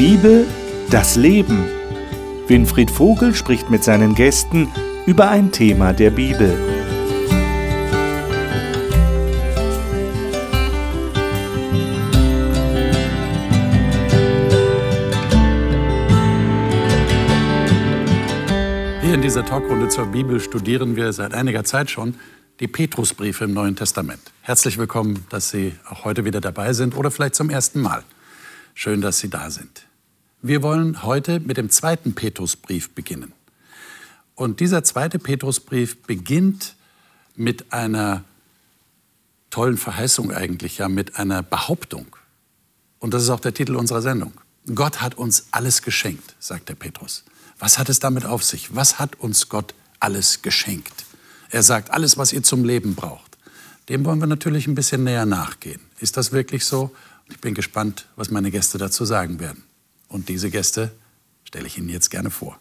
Bibel, das Leben. Winfried Vogel spricht mit seinen Gästen über ein Thema der Bibel. Hier in dieser Talkrunde zur Bibel studieren wir seit einiger Zeit schon die Petrusbriefe im Neuen Testament. Herzlich willkommen, dass Sie auch heute wieder dabei sind oder vielleicht zum ersten Mal. Schön, dass Sie da sind. Wir wollen heute mit dem zweiten Petrusbrief beginnen. Und dieser zweite Petrusbrief beginnt mit einer tollen Verheißung eigentlich, ja, mit einer Behauptung. Und das ist auch der Titel unserer Sendung. Gott hat uns alles geschenkt, sagt der Petrus. Was hat es damit auf sich? Was hat uns Gott alles geschenkt? Er sagt, alles, was ihr zum Leben braucht. Dem wollen wir natürlich ein bisschen näher nachgehen. Ist das wirklich so? Ich bin gespannt, was meine Gäste dazu sagen werden. Und diese Gäste stelle ich Ihnen jetzt gerne vor.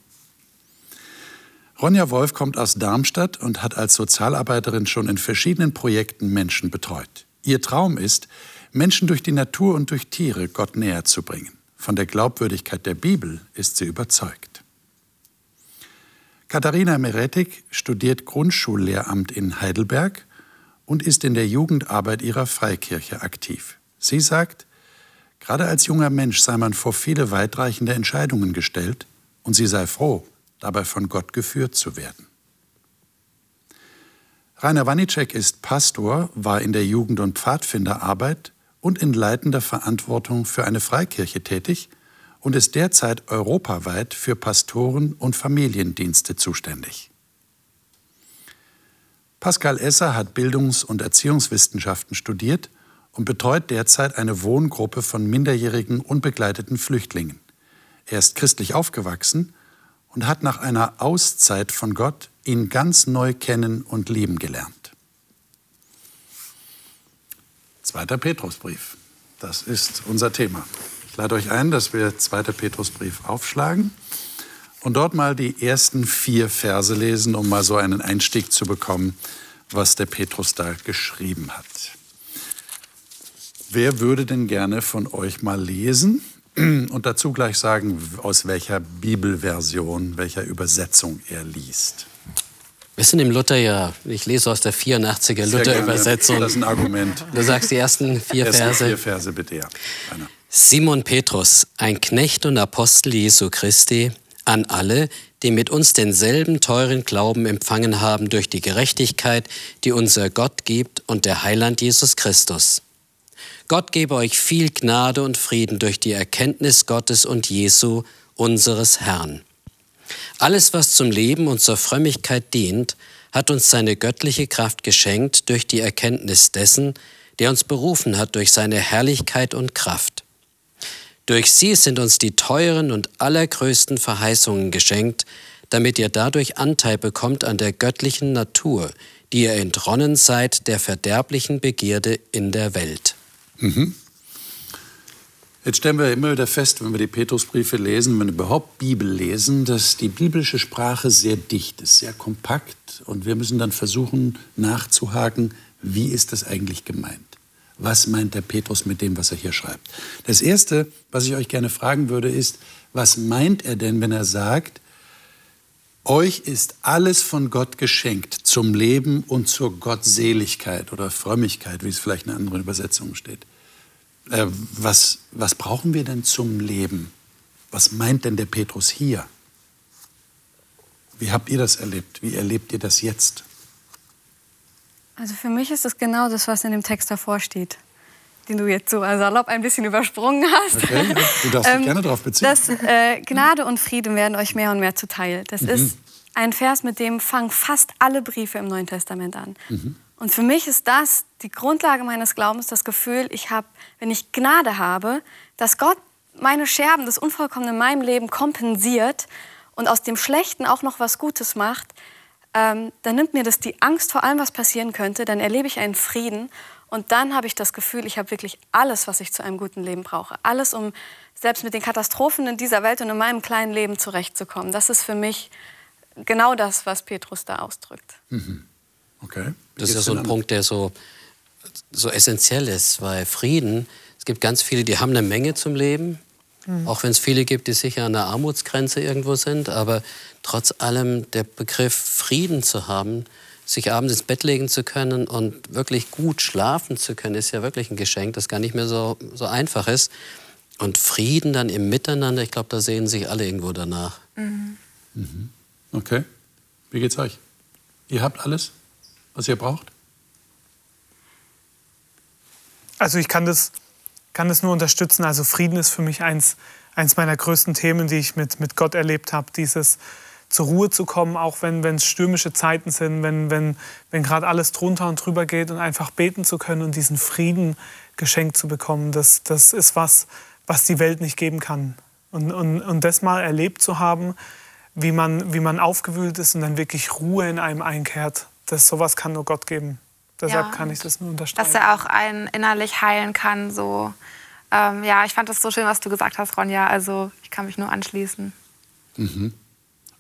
Ronja Wolf kommt aus Darmstadt und hat als Sozialarbeiterin schon in verschiedenen Projekten Menschen betreut. Ihr Traum ist, Menschen durch die Natur und durch Tiere Gott näher zu bringen. Von der Glaubwürdigkeit der Bibel ist sie überzeugt. Katharina Meretik studiert Grundschullehramt in Heidelberg und ist in der Jugendarbeit ihrer Freikirche aktiv. Sie sagt, gerade als junger Mensch sei man vor viele weitreichende Entscheidungen gestellt und sie sei froh, dabei von Gott geführt zu werden. Rainer Wanicek ist Pastor, war in der Jugend- und Pfadfinderarbeit und in leitender Verantwortung für eine Freikirche tätig und ist derzeit europaweit für Pastoren und Familiendienste zuständig. Pascal Esser hat Bildungs- und Erziehungswissenschaften studiert und betreut derzeit eine Wohngruppe von minderjährigen unbegleiteten Flüchtlingen. Er ist christlich aufgewachsen und hat nach einer Auszeit von Gott ihn ganz neu kennen und lieben gelernt. Zweiter Petrusbrief, das ist unser Thema lade euch ein, dass wir 2. Petrusbrief aufschlagen und dort mal die ersten vier Verse lesen, um mal so einen Einstieg zu bekommen, was der Petrus da geschrieben hat. Wer würde denn gerne von euch mal lesen und dazu gleich sagen, aus welcher Bibelversion, welcher Übersetzung er liest? Wir sind im Luther ja, ich lese aus der 84er Luther-Übersetzung. Das ist ein Argument. Du sagst die ersten vier ersten Verse. vier Verse bitte, ja. Einer. Simon Petrus, ein Knecht und Apostel Jesu Christi, an alle, die mit uns denselben teuren Glauben empfangen haben durch die Gerechtigkeit, die unser Gott gibt und der Heiland Jesus Christus. Gott gebe euch viel Gnade und Frieden durch die Erkenntnis Gottes und Jesu, unseres Herrn. Alles, was zum Leben und zur Frömmigkeit dient, hat uns seine göttliche Kraft geschenkt durch die Erkenntnis dessen, der uns berufen hat durch seine Herrlichkeit und Kraft. Durch sie sind uns die teuren und allergrößten Verheißungen geschenkt, damit ihr dadurch Anteil bekommt an der göttlichen Natur, die ihr entronnen seid der verderblichen Begierde in der Welt. Mhm. Jetzt stellen wir immer wieder fest, wenn wir die Petrusbriefe lesen, wenn wir überhaupt Bibel lesen, dass die biblische Sprache sehr dicht ist, sehr kompakt. Und wir müssen dann versuchen nachzuhaken, wie ist das eigentlich gemeint? was meint der Petrus mit dem, was er hier schreibt. Das Erste, was ich euch gerne fragen würde, ist, was meint er denn, wenn er sagt, euch ist alles von Gott geschenkt zum Leben und zur Gottseligkeit oder Frömmigkeit, wie es vielleicht in anderen Übersetzungen steht. Äh, was, was brauchen wir denn zum Leben? Was meint denn der Petrus hier? Wie habt ihr das erlebt? Wie erlebt ihr das jetzt? Also für mich ist es genau das, was in dem Text davor steht, den du jetzt so salopp ein bisschen übersprungen hast. Okay, du darfst dich ähm, gerne darauf beziehen. Das, äh, Gnade und Frieden werden euch mehr und mehr zuteil. Das mhm. ist ein Vers, mit dem fangen fast alle Briefe im Neuen Testament an. Mhm. Und für mich ist das die Grundlage meines Glaubens, das Gefühl, ich habe, wenn ich Gnade habe, dass Gott meine Scherben, das Unvollkommene in meinem Leben kompensiert und aus dem Schlechten auch noch was Gutes macht, ähm, dann nimmt mir das die Angst vor allem, was passieren könnte, dann erlebe ich einen Frieden und dann habe ich das Gefühl, ich habe wirklich alles, was ich zu einem guten Leben brauche. Alles, um selbst mit den Katastrophen in dieser Welt und in meinem kleinen Leben zurechtzukommen. Das ist für mich genau das, was Petrus da ausdrückt. Mhm. Okay. Das ist ja so ein Punkt, der so, so essentiell ist, weil Frieden, es gibt ganz viele, die haben eine Menge zum Leben, Mhm. Auch wenn es viele gibt, die sicher an der Armutsgrenze irgendwo sind, aber trotz allem der Begriff Frieden zu haben, sich abends ins Bett legen zu können und wirklich gut schlafen zu können, ist ja wirklich ein Geschenk, das gar nicht mehr so, so einfach ist. Und Frieden dann im Miteinander, ich glaube, da sehen sich alle irgendwo danach. Mhm. Mhm. Okay. Wie geht's euch? Ihr habt alles, was ihr braucht? Also ich kann das, kann das nur unterstützen. Also Frieden ist für mich eins, eins meiner größten Themen, die ich mit, mit Gott erlebt habe. Dieses zur Ruhe zu kommen, auch wenn es stürmische Zeiten sind, wenn, wenn, wenn gerade alles drunter und drüber geht und einfach beten zu können und diesen Frieden geschenkt zu bekommen. Das, das ist was, was die Welt nicht geben kann. Und, und, und das mal erlebt zu haben, wie man, wie man aufgewühlt ist und dann wirklich Ruhe in einem einkehrt, das sowas kann nur Gott geben. Deshalb ja, kann ich das nur unterstreichen. Dass er auch einen innerlich heilen kann. So. Ähm, ja, ich fand das so schön, was du gesagt hast, Ronja. Also ich kann mich nur anschließen. Mhm.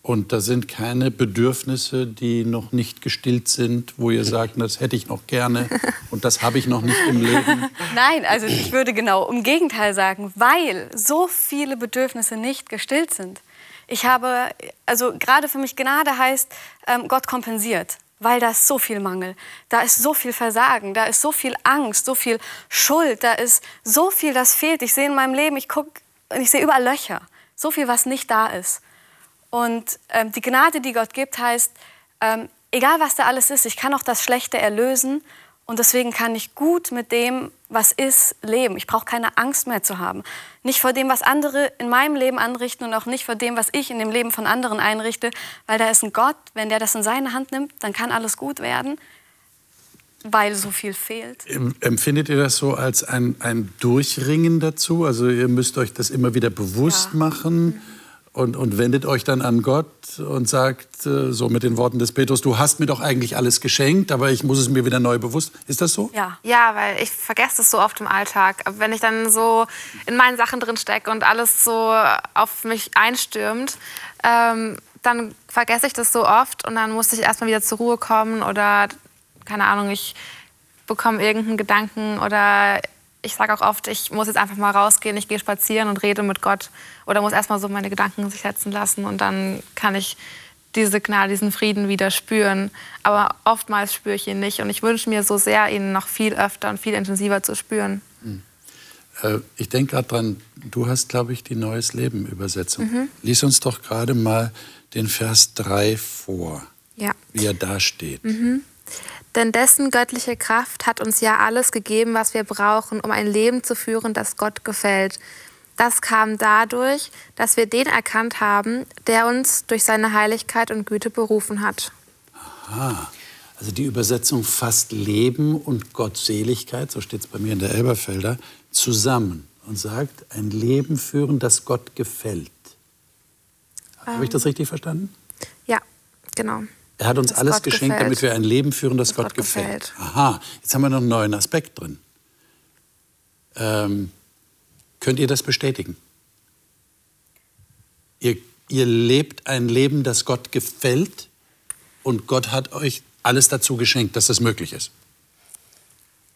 Und da sind keine Bedürfnisse, die noch nicht gestillt sind, wo ihr sagt, das hätte ich noch gerne und das habe ich noch nicht im Leben. Nein, also ich würde genau im Gegenteil sagen, weil so viele Bedürfnisse nicht gestillt sind. Ich habe, also gerade für mich Gnade heißt, ähm, Gott kompensiert weil da ist so viel Mangel, da ist so viel Versagen, da ist so viel Angst, so viel Schuld, da ist so viel, das fehlt. Ich sehe in meinem Leben, ich gucke und ich sehe überall Löcher, so viel, was nicht da ist. Und ähm, die Gnade, die Gott gibt, heißt, ähm, egal was da alles ist, ich kann auch das Schlechte erlösen und deswegen kann ich gut mit dem, was ist, leben. Ich brauche keine Angst mehr zu haben. Nicht vor dem, was andere in meinem Leben anrichten und auch nicht vor dem, was ich in dem Leben von anderen einrichte, weil da ist ein Gott, wenn der das in seine Hand nimmt, dann kann alles gut werden, weil so viel fehlt. Empfindet ihr das so als ein, ein Durchringen dazu? Also ihr müsst euch das immer wieder bewusst ja. machen? Und, und wendet euch dann an Gott und sagt, äh, so mit den Worten des Petrus, du hast mir doch eigentlich alles geschenkt, aber ich muss es mir wieder neu bewusst. Ist das so? Ja, ja weil ich vergesse es so oft im Alltag. Wenn ich dann so in meinen Sachen drin stecke und alles so auf mich einstürmt, ähm, dann vergesse ich das so oft und dann muss ich erstmal wieder zur Ruhe kommen oder, keine Ahnung, ich bekomme irgendeinen Gedanken oder ich sage auch oft, ich muss jetzt einfach mal rausgehen, ich gehe spazieren und rede mit Gott oder muss erstmal so meine Gedanken sich setzen lassen und dann kann ich diese Signal, diesen Frieden wieder spüren. Aber oftmals spüre ich ihn nicht und ich wünsche mir so sehr, ihn noch viel öfter und viel intensiver zu spüren. Hm. Äh, ich denke gerade dran, du hast, glaube ich, die Neues Leben Übersetzung. Mhm. Lies uns doch gerade mal den Vers 3 vor, ja. wie er da steht. Mhm. Denn dessen göttliche Kraft hat uns ja alles gegeben, was wir brauchen, um ein Leben zu führen, das Gott gefällt. Das kam dadurch, dass wir den erkannt haben, der uns durch seine Heiligkeit und Güte berufen hat. Aha. Also die Übersetzung fasst Leben und Gottseligkeit, so steht es bei mir in der Elberfelder, zusammen und sagt, ein Leben führen, das Gott gefällt. Ähm, Habe ich das richtig verstanden? Ja, genau. Er hat uns alles Gott geschenkt, gefällt. damit wir ein Leben führen, das, das Gott, Gott gefällt. gefällt. Aha, jetzt haben wir noch einen neuen Aspekt drin. Ähm, könnt ihr das bestätigen? Ihr, ihr lebt ein Leben, das Gott gefällt und Gott hat euch alles dazu geschenkt, dass das möglich ist.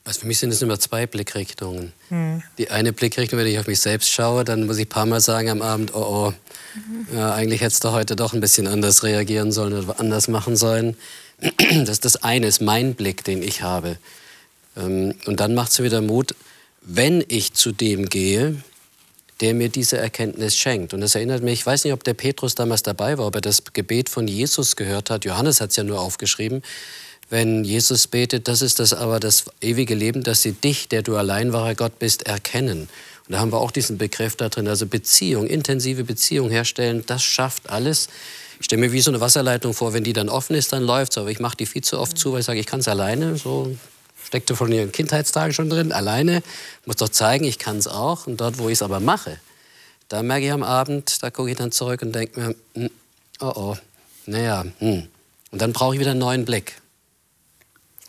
Also für mich sind es immer zwei Blickrichtungen. Hm. Die eine Blickrichtung, wenn ich auf mich selbst schaue, dann muss ich ein paar Mal sagen am Abend, oh oh, mhm. ja, eigentlich hättest du heute doch ein bisschen anders reagieren sollen oder anders machen sollen. Das ist das eine, ist mein Blick, den ich habe. Ähm, und dann macht es wieder Mut, wenn ich zu dem gehe, der mir diese Erkenntnis schenkt. Und das erinnert mich, ich weiß nicht, ob der Petrus damals dabei war, ob er das Gebet von Jesus gehört hat. Johannes hat es ja nur aufgeschrieben wenn Jesus betet, das ist das aber das ewige Leben, dass sie dich, der du allein wahrer Gott bist, erkennen. Und da haben wir auch diesen Begriff da drin, also Beziehung, intensive Beziehung herstellen, das schafft alles. Ich stelle mir wie so eine Wasserleitung vor, wenn die dann offen ist, dann läuft es. Aber ich mache die viel zu oft zu, weil ich sage, ich kann es alleine. So steckte von ihren Kindheitstagen schon drin, alleine. Muss doch zeigen, ich kann es auch. Und dort, wo ich es aber mache, da merke ich am Abend, da gucke ich dann zurück und denke mir, hm, oh oh, naja, hm. Und dann brauche ich wieder einen neuen Blick.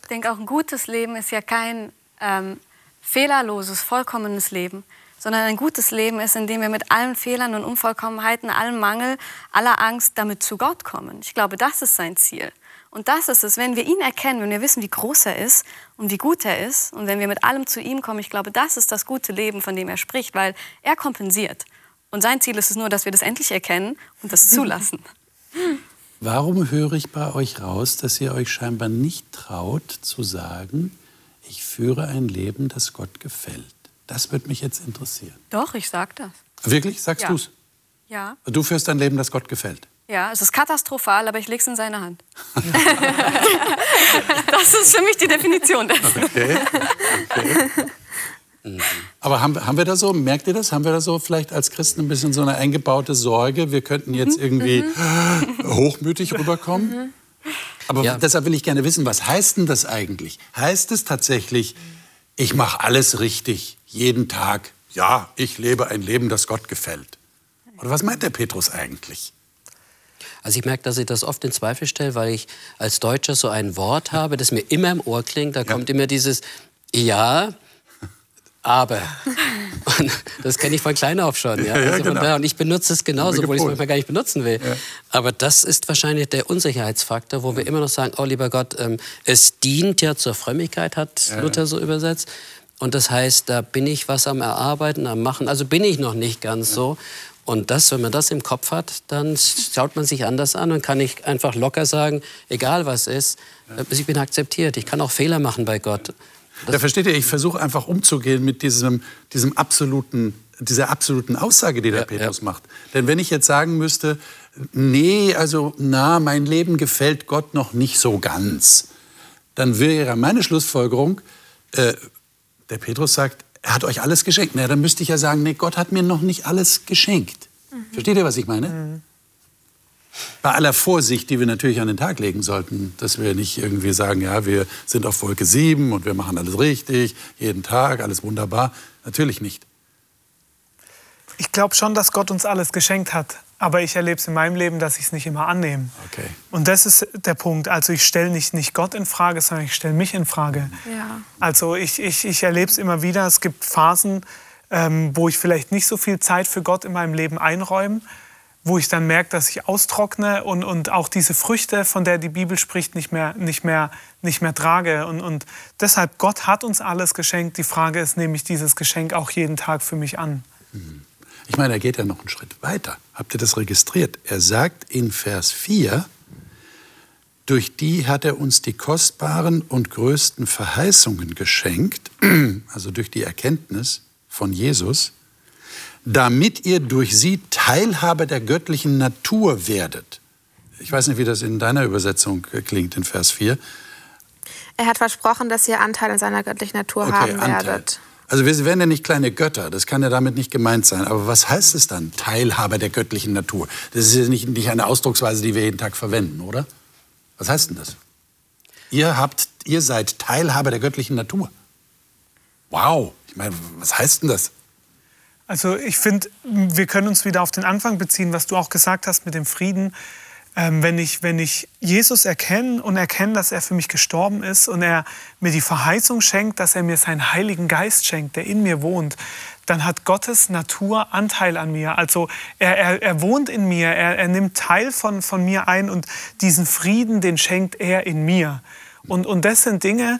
Ich denke, auch ein gutes Leben ist ja kein ähm, fehlerloses, vollkommenes Leben, sondern ein gutes Leben ist, in dem wir mit allen Fehlern und Unvollkommenheiten, allem Mangel, aller Angst damit zu Gott kommen. Ich glaube, das ist sein Ziel. Und das ist es, wenn wir ihn erkennen, wenn wir wissen, wie groß er ist und wie gut er ist und wenn wir mit allem zu ihm kommen, ich glaube, das ist das gute Leben, von dem er spricht, weil er kompensiert. Und sein Ziel ist es nur, dass wir das endlich erkennen und das zulassen. Warum höre ich bei euch raus, dass ihr euch scheinbar nicht traut zu sagen, ich führe ein Leben, das Gott gefällt? Das würde mich jetzt interessieren. Doch, ich sag das. Wirklich? Sagst Ja. du's? Ja. Du führst ein Leben, das Gott gefällt. Ja, es ist katastrophal, aber ich leg's in seine Hand. das ist für mich die Definition dessen. Okay. okay. Aber haben, haben wir da so, merkt ihr das? Haben wir da so vielleicht als Christen ein bisschen so eine eingebaute Sorge, wir könnten jetzt irgendwie hochmütig rüberkommen? Aber Ja. deshalb will ich gerne wissen, was heißt denn das eigentlich? Heißt es tatsächlich, ich mache alles richtig, jeden Tag? Ja, ich lebe ein Leben, das Gott gefällt. Oder was meint der Petrus eigentlich? Also ich merke, dass ich das oft in Zweifel stelle, weil ich als Deutscher so ein Wort habe, das mir immer im Ohr klingt. Da kommt immer dieses Ja, aber. Und das kenne ich von klein auf schon. Ja? Ja, ja, Also von genau. und ich benutze es genauso, obwohl ich es manchmal gar nicht benutzen will. Aber das ist wahrscheinlich der Unsicherheitsfaktor, wo wir immer noch sagen, oh lieber Gott, ähm, es dient ja zur Frömmigkeit, hat Luther so übersetzt. Und das heißt, da bin ich was am Erarbeiten, am Machen. Also bin ich noch nicht ganz so. Und das, wenn man das im Kopf hat, dann schaut man sich anders an und kann ich einfach locker sagen, egal was ist, äh, ich bin akzeptiert. Ich kann auch Fehler machen bei Gott. Da versteht ihr, ich versuche einfach umzugehen mit diesem, diesem absoluten, dieser absoluten Aussage, die der Ja, Petrus ja. macht. Denn wenn ich jetzt sagen müsste, nee, also na, mein Leben gefällt Gott noch nicht so ganz, dann wäre meine Schlussfolgerung, äh, der Petrus sagt, er hat euch alles geschenkt. Na, dann müsste ich ja sagen, nee, Gott hat mir noch nicht alles geschenkt. Versteht ihr, was ich meine? Bei aller Vorsicht, die wir natürlich an den Tag legen sollten, dass wir nicht irgendwie sagen, ja, wir sind auf Wolke 7 und wir machen alles richtig, jeden Tag, alles wunderbar. Natürlich nicht. Ich glaube schon, dass Gott uns alles geschenkt hat. Aber ich erlebe es in meinem Leben, dass ich es nicht immer annehme. Okay. Und das ist der Punkt. Also ich stelle nicht, nicht Gott in Frage, sondern ich stelle mich in Frage. Ja. Also ich, ich, ich erlebe es immer wieder. Es gibt Phasen, ähm, wo ich vielleicht nicht so viel Zeit für Gott in meinem Leben einräume, wo ich dann merke, dass ich austrockne und, und auch diese Früchte, von der die Bibel spricht, nicht mehr, nicht mehr, nicht mehr trage. Und, und deshalb, Gott hat uns alles geschenkt. Die Frage ist, nehme ich dieses Geschenk auch jeden Tag für mich an? Ich meine, er geht ja noch einen Schritt weiter. Habt ihr das registriert? Er sagt in Vers 4, durch die hat er uns die kostbaren und größten Verheißungen geschenkt, also durch die Erkenntnis von Jesus, damit ihr durch sie Teilhabe der göttlichen Natur werdet. Ich weiß nicht, wie das in deiner Übersetzung klingt in Vers 4. Er hat versprochen, dass ihr Anteil in seiner göttlichen Natur haben werdet. Also wir werden ja nicht kleine Götter, das kann ja damit nicht gemeint sein. Aber was heißt es dann, Teilhaber der göttlichen Natur? Das ist ja nicht, nicht eine Ausdrucksweise, die wir jeden Tag verwenden, oder? Was heißt denn das? Ihr, habt, ihr seid Teilhaber der göttlichen Natur. Wow, ich meine, was heißt denn das? Also ich finde, wir können uns wieder auf den Anfang beziehen, was du auch gesagt hast mit dem Frieden. Ähm, wenn, ich, wenn ich Jesus erkenne und erkenne, dass er für mich gestorben ist und er mir die Verheißung schenkt, dass er mir seinen Heiligen Geist schenkt, der in mir wohnt, dann hat Gottes Natur Anteil an mir. Also er, er, er wohnt in mir, er, er nimmt Teil von, von mir ein und diesen Frieden, den schenkt er in mir. Und, und das sind Dinge,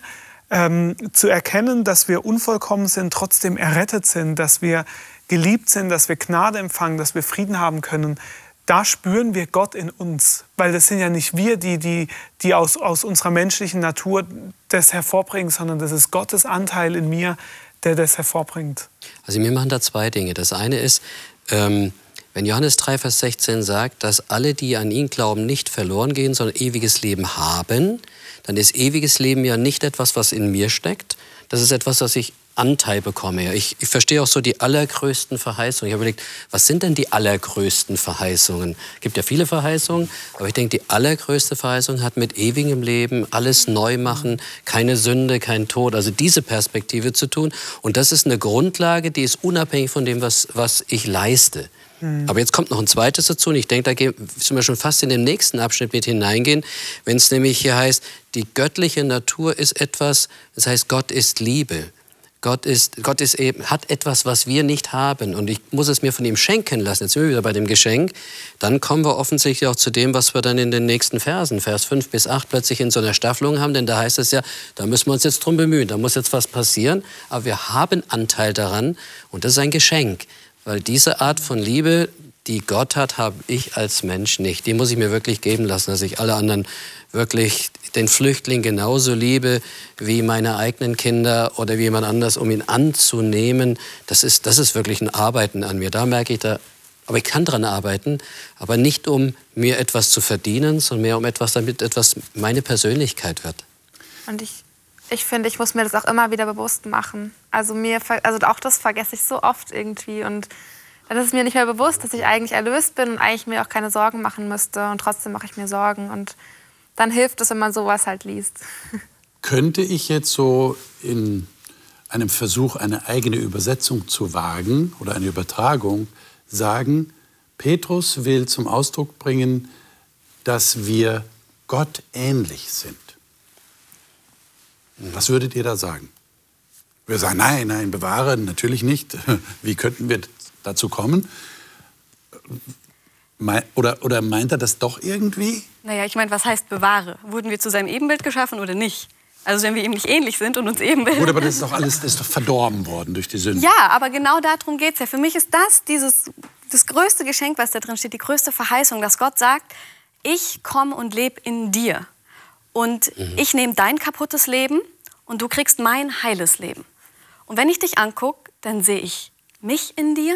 ähm, zu erkennen, dass wir unvollkommen sind, trotzdem errettet sind, dass wir geliebt sind, dass wir Gnade empfangen, dass wir Frieden haben können. Da spüren wir Gott in uns, weil das sind ja nicht wir, die, die, die aus, aus unserer menschlichen Natur das hervorbringen, sondern das ist Gottes Anteil in mir, der das hervorbringt. Also wir machen da zwei Dinge. Das eine ist, ähm, wenn Johannes 3, Vers 16 sagt, dass alle, die an ihn glauben, nicht verloren gehen, sondern ewiges Leben haben, dann ist ewiges Leben ja nicht etwas, was in mir steckt. Das ist etwas, was ich Anteil bekomme. Ich, ich verstehe auch so die allergrößten Verheißungen. Ich habe überlegt, was sind denn die allergrößten Verheißungen? Es gibt ja viele Verheißungen, aber ich denke, die allergrößte Verheißung hat mit ewigem Leben, alles neu machen, keine Sünde, kein Tod, also diese Perspektive zu tun. Und das ist eine Grundlage, die ist unabhängig von dem, was, was ich leiste. Aber jetzt kommt noch ein zweites dazu und ich denke, da gehen- sind wir schon fast in den nächsten Abschnitt mit hineingehen, wenn es nämlich hier heißt, die göttliche Natur ist etwas, das heißt, Gott ist Liebe. Gott, ist, Gott ist eben, hat etwas, was wir nicht haben. Und ich muss es mir von ihm schenken lassen. Jetzt sind wir wieder bei dem Geschenk. Dann kommen wir offensichtlich auch zu dem, was wir dann in den nächsten Versen, Vers 5 bis 8, plötzlich in so einer Staffelung haben. Denn da heißt es ja, da müssen wir uns jetzt drum bemühen. Da muss jetzt was passieren. Aber wir haben Anteil daran. Und das ist ein Geschenk. Weil diese Art von Liebe, die Gott hat, habe ich als Mensch nicht. Die muss ich mir wirklich geben lassen, dass ich alle anderen wirklich den Flüchtling genauso liebe wie meine eigenen Kinder oder wie jemand anders, um ihn anzunehmen. Das ist, das ist wirklich ein Arbeiten an mir. Da merke ich, da, aber ich kann dran arbeiten, aber nicht um mir etwas zu verdienen, sondern mehr um etwas, damit etwas meine Persönlichkeit wird. Und ich, ich finde, ich muss mir das auch immer wieder bewusst machen. Also mir, also auch das vergesse ich so oft irgendwie und dann ist es mir nicht mehr bewusst, dass ich eigentlich erlöst bin und eigentlich mir auch keine Sorgen machen müsste. Und trotzdem mache ich mir Sorgen. Und dann hilft es, wenn man sowas halt liest. Könnte ich jetzt so in einem Versuch, eine eigene Übersetzung zu wagen oder eine Übertragung sagen, Petrus will zum Ausdruck bringen, dass wir Gott ähnlich sind. Was würdet ihr da sagen? Wir sagen, nein, nein, bewahre, natürlich nicht. Wie könnten wir dazu kommen? Oder, oder meint er das doch irgendwie? Naja, ich meine, was heißt bewahre? Wurden wir zu seinem Ebenbild geschaffen oder nicht? Also wenn wir ihm nicht ähnlich sind und uns Ebenbild... Gut, aber das ist doch alles das ist doch verdorben worden durch die Sünde. Ja, aber genau darum geht es ja. Für mich ist das dieses, das größte Geschenk, was da drin steht, die größte Verheißung, dass Gott sagt, ich komme und lebe in dir. Und mhm. ich nehme dein kaputtes Leben und du kriegst mein heiles Leben. Und wenn ich dich angucke, dann sehe ich mich in dir,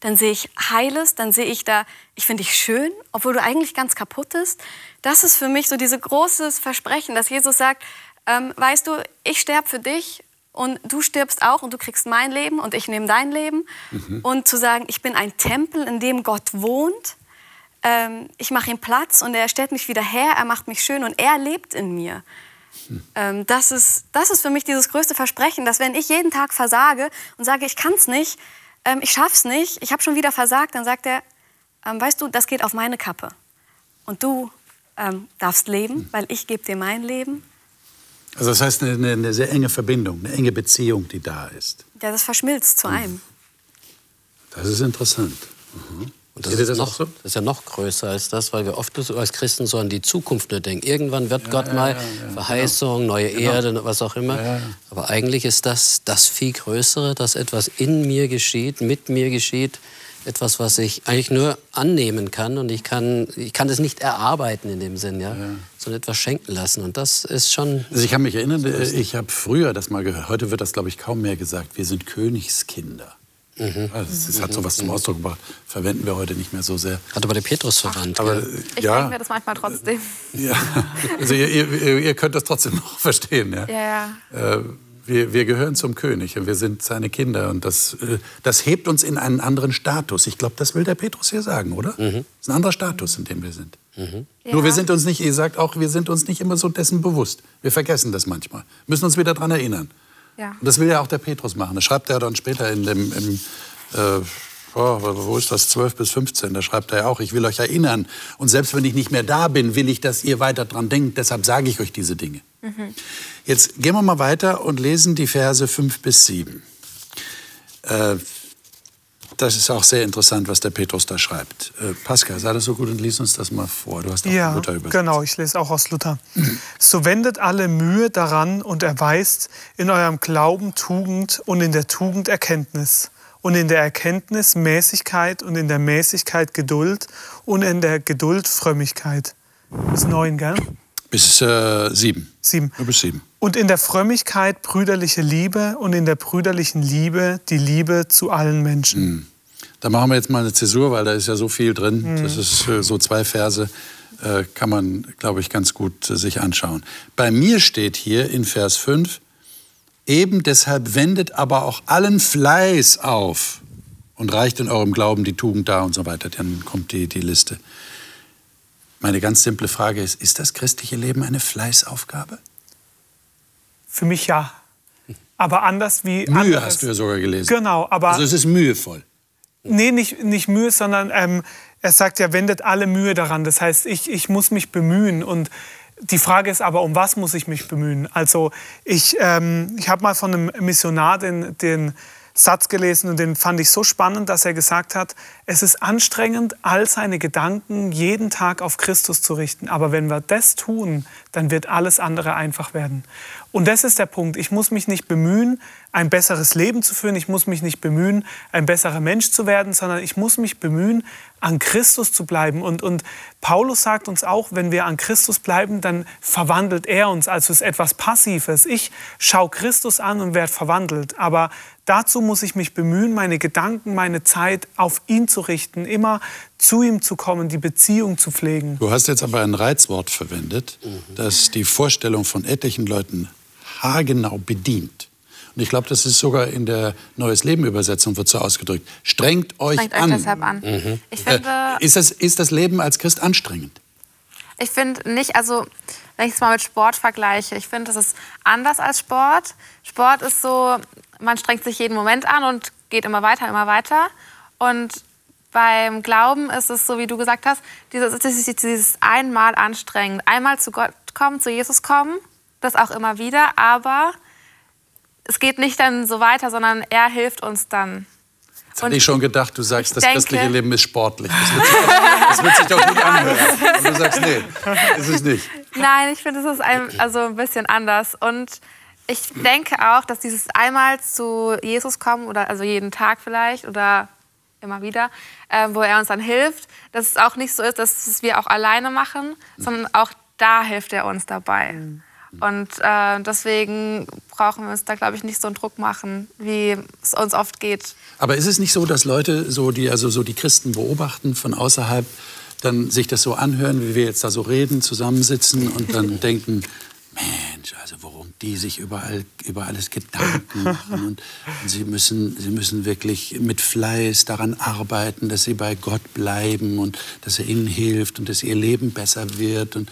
dann sehe ich Heiles, dann sehe ich da, ich finde dich schön, obwohl du eigentlich ganz kaputt bist. Das ist für mich so dieses großes Versprechen, dass Jesus sagt, ähm, weißt du, ich sterbe für dich und du stirbst auch und du kriegst mein Leben und ich nehme dein Leben. Mhm. Und zu sagen, ich bin ein Tempel, in dem Gott wohnt. Ähm, ich mache ihm Platz und er stellt mich wieder her, er macht mich schön und er lebt in mir. Ähm, das, ist, das ist für mich dieses größte Versprechen, dass wenn ich jeden Tag versage und sage, ich kann es nicht, ähm, ich schaff's nicht, ich habe schon wieder versagt, dann sagt er, ähm, weißt du, das geht auf meine Kappe. Und du ähm, darfst leben, hm. weil ich gebe dir mein Leben. Also das heißt eine, eine, sehr enge Verbindung, eine enge Beziehung, die da ist. Ja, das verschmilzt zu hm. einem. Das ist interessant. Mhm. Und das, ist, das, noch, so? das ist ja noch größer als das, weil wir oft als Christen so an die Zukunft nur denken. Irgendwann wird ja, Gott ja, mal ja, Verheißung, genau. neue genau. Erde, was auch immer. Aber eigentlich ist das das viel Größere, dass etwas in mir geschieht, mit mir geschieht. Etwas, was ich eigentlich nur annehmen kann und ich kann, ich kann das nicht erarbeiten in dem Sinn, ja, sondern etwas schenken lassen. Und das ist schon. Also ich kann mich erinnern, ich habe früher das mal gehört. Heute wird das, glaube ich, kaum mehr gesagt. Wir sind Königskinder. Mhm. Also es hat so was zum Ausdruck gebracht. Verwenden wir heute nicht mehr so sehr. Hat aber der Petrus verwandt. Aber, ich ja, denke mir das manchmal trotzdem. Ja, also ihr, ihr, ihr, könnt das trotzdem noch verstehen. Ja, ja. ja. Äh, wir, wir, gehören zum König und wir sind seine Kinder. Und das, äh, das hebt uns in einen anderen Status. Ich glaube, das will der Petrus hier sagen, oder? Mhm. Das ist ein anderer Status, in dem wir sind. Mhm. Ja. Nur wir sind uns nicht, ihr sagt auch, wir sind uns nicht immer so dessen bewusst. Wir vergessen das manchmal. Müssen uns wieder daran erinnern. Ja. Das will ja auch der Petrus machen. Das schreibt er dann später in dem, im, äh, oh, wo ist das, 12 bis 15, da schreibt er ja auch, ich will euch erinnern. Und selbst wenn ich nicht mehr da bin, will ich, dass ihr weiter dran denkt. Deshalb sage ich euch diese Dinge. Mhm. Jetzt gehen wir mal weiter und lesen die Verse 5 bis 7. Äh, das ist auch sehr interessant, was der Petrus da schreibt. Äh, Pascal, sei das so gut und lies uns das mal vor. Du hast auch ja, Luther übersetzt. Genau, ich lese auch aus Luther. so wendet alle Mühe daran und erweist in eurem Glauben Tugend und in der Tugend Erkenntnis und in der Erkenntnis Mäßigkeit und in der Mäßigkeit Geduld und in der Geduld Frömmigkeit. Bis neun, gell? Bis äh, sieben. Sieben. bis sieben. Und in der Frömmigkeit brüderliche Liebe und in der brüderlichen Liebe die Liebe zu allen Menschen. Mhm. Da machen wir jetzt mal eine Zäsur, weil da ist ja so viel drin. Mhm. Das ist äh, so zwei Verse, äh, kann man, glaube ich, ganz gut äh, sich anschauen. Bei mir steht hier in Vers 5, eben deshalb wendet aber auch allen Fleiß auf und reicht in eurem Glauben die Tugend da und so weiter. Dann kommt die, die Liste. Meine ganz simple Frage ist, ist das christliche Leben eine Fleißaufgabe? Für mich ja. Aber anders wie. Mühe anderes. hast du ja sogar gelesen. Genau, aber. Also es ist mühevoll. Nee, nicht, nicht Mühe, sondern ähm, er sagt ja, wendet alle Mühe daran. Das heißt, ich, ich muss mich bemühen. Und die Frage ist aber, um was muss ich mich bemühen? Also ich, ähm, ich habe mal von einem Missionar den, den Satz gelesen und den fand ich so spannend, dass er gesagt hat, es ist anstrengend, all seine Gedanken jeden Tag auf Christus zu richten. Aber wenn wir das tun, dann wird alles andere einfach werden. Und das ist der Punkt. Ich muss mich nicht bemühen, ein besseres Leben zu führen. Ich muss mich nicht bemühen, ein besserer Mensch zu werden, sondern ich muss mich bemühen, an Christus zu bleiben. Und, und Paulus sagt uns auch, wenn wir an Christus bleiben, dann verwandelt er uns. Also es ist etwas Passives. Ich schaue Christus an und werde verwandelt. Aber dazu muss ich mich bemühen, meine Gedanken, meine Zeit auf ihn zu richten, immer zu ihm zu kommen, die Beziehung zu pflegen. Du hast jetzt aber ein Reizwort verwendet, das die Vorstellung von etlichen Leuten haargenau bedient. Und ich glaube, das ist sogar in der Neues Leben Übersetzung wird so ausgedrückt. Strengt euch Strengt euch an. deshalb an. Ich finde, Äh, ist, das, ist das Leben als Christ anstrengend? Ich finde nicht, also wenn ich es mal mit Sport vergleiche, ich finde, das ist anders als Sport. Sport ist so, man strengt sich jeden Moment an und geht immer weiter, immer weiter. Und beim Glauben ist es so, wie du gesagt hast, dieses, dieses, dieses einmal anstrengend, einmal zu Gott kommen, zu Jesus kommen, das auch immer wieder, aber es geht nicht dann so weiter, sondern er hilft uns dann. Jetzt hatte ich schon gedacht, du sagst, das denke- christliche Leben ist sportlich. Das wird sich doch, das wird sich doch gut anhören. Und du sagst, nee, ist es nicht. Nein, ich finde, es ist ein, also ein bisschen anders. Und ich denke auch, dass dieses einmal zu Jesus kommen, oder also jeden Tag vielleicht, oder immer wieder, äh, wo er uns dann hilft, dass es auch nicht so ist, dass es wir auch alleine machen, sondern auch da hilft er uns dabei. Und äh, deswegen brauchen wir uns da, glaube ich, nicht so einen Druck machen, wie es uns oft geht. Aber ist es nicht so, dass Leute, so die, also so die Christen beobachten von außerhalb, dann sich das so anhören, wie wir jetzt da so reden, zusammensitzen und dann denken, Mensch, also worum die sich überall über alles Gedanken machen und, und sie müssen sie müssen wirklich mit Fleiß daran arbeiten, dass sie bei Gott bleiben und dass er ihnen hilft und dass ihr Leben besser wird und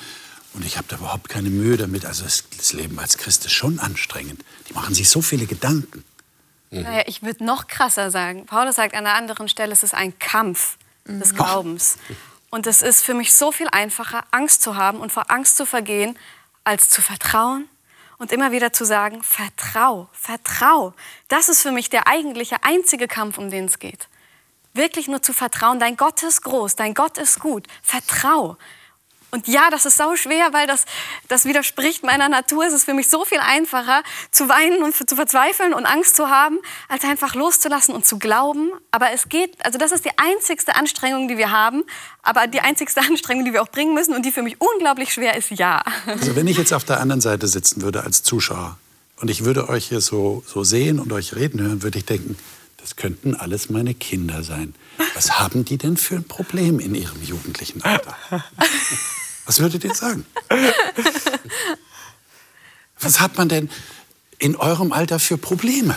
und ich habe da überhaupt keine Mühe damit. Also das, das Leben als Christ ist schon anstrengend. Die machen sich so viele Gedanken. Naja, ich würde noch krasser sagen. Paulus sagt an einer anderen Stelle, es ist ein Kampf des Glaubens. Und es ist für mich so viel einfacher, Angst zu haben und vor Angst zu vergehen, als zu vertrauen und immer wieder zu sagen, vertrau, vertrau. Das ist für mich der eigentliche einzige Kampf, um den es geht. Wirklich nur zu vertrauen, dein Gott ist groß, dein Gott ist gut, vertrau. Und ja, das ist sau schwer, weil das, das widerspricht meiner Natur. Es ist für mich so viel einfacher, zu weinen und zu verzweifeln und Angst zu haben, als einfach loszulassen und zu glauben. Aber es geht, also das ist die einzigste Anstrengung, die wir haben. Aber die einzigste Anstrengung, die wir auch bringen müssen und die für mich unglaublich schwer ist, ja. Also wenn ich jetzt auf der anderen Seite sitzen würde als Zuschauer und ich würde euch hier so, so sehen und euch reden hören, würde ich denken, das könnten alles meine Kinder sein. Was haben die denn für ein Problem in ihrem jugendlichen Alter? Was würdet ihr sagen? Was hat man denn in eurem Alter für Probleme?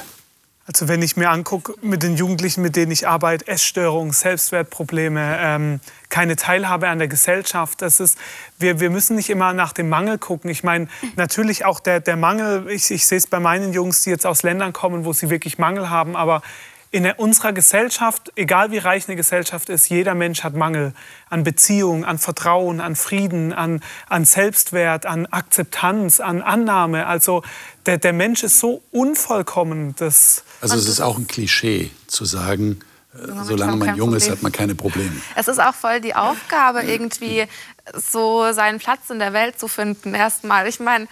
Also wenn ich mir angucke, mit den Jugendlichen, mit denen ich arbeite, Essstörungen, Selbstwertprobleme, ähm, keine Teilhabe an der Gesellschaft, das ist, wir, wir müssen nicht immer nach dem Mangel gucken. Ich meine, natürlich auch der, der Mangel, ich, ich sehe es bei meinen Jungs, die jetzt aus Ländern kommen, wo sie wirklich Mangel haben, aber in unserer Gesellschaft, egal wie reich eine Gesellschaft ist, jeder Mensch hat Mangel an Beziehung, an Vertrauen, an Frieden, an, an Selbstwert, an Akzeptanz, an Annahme. Also der, der Mensch ist so unvollkommen, dass Also es ist auch ein Klischee zu sagen, äh, solange Menschen man jung kein ist, Problem. hat man keine Probleme. Es ist auch voll die Aufgabe, irgendwie so seinen Platz in der Welt zu finden. Erstmal. Ich meine,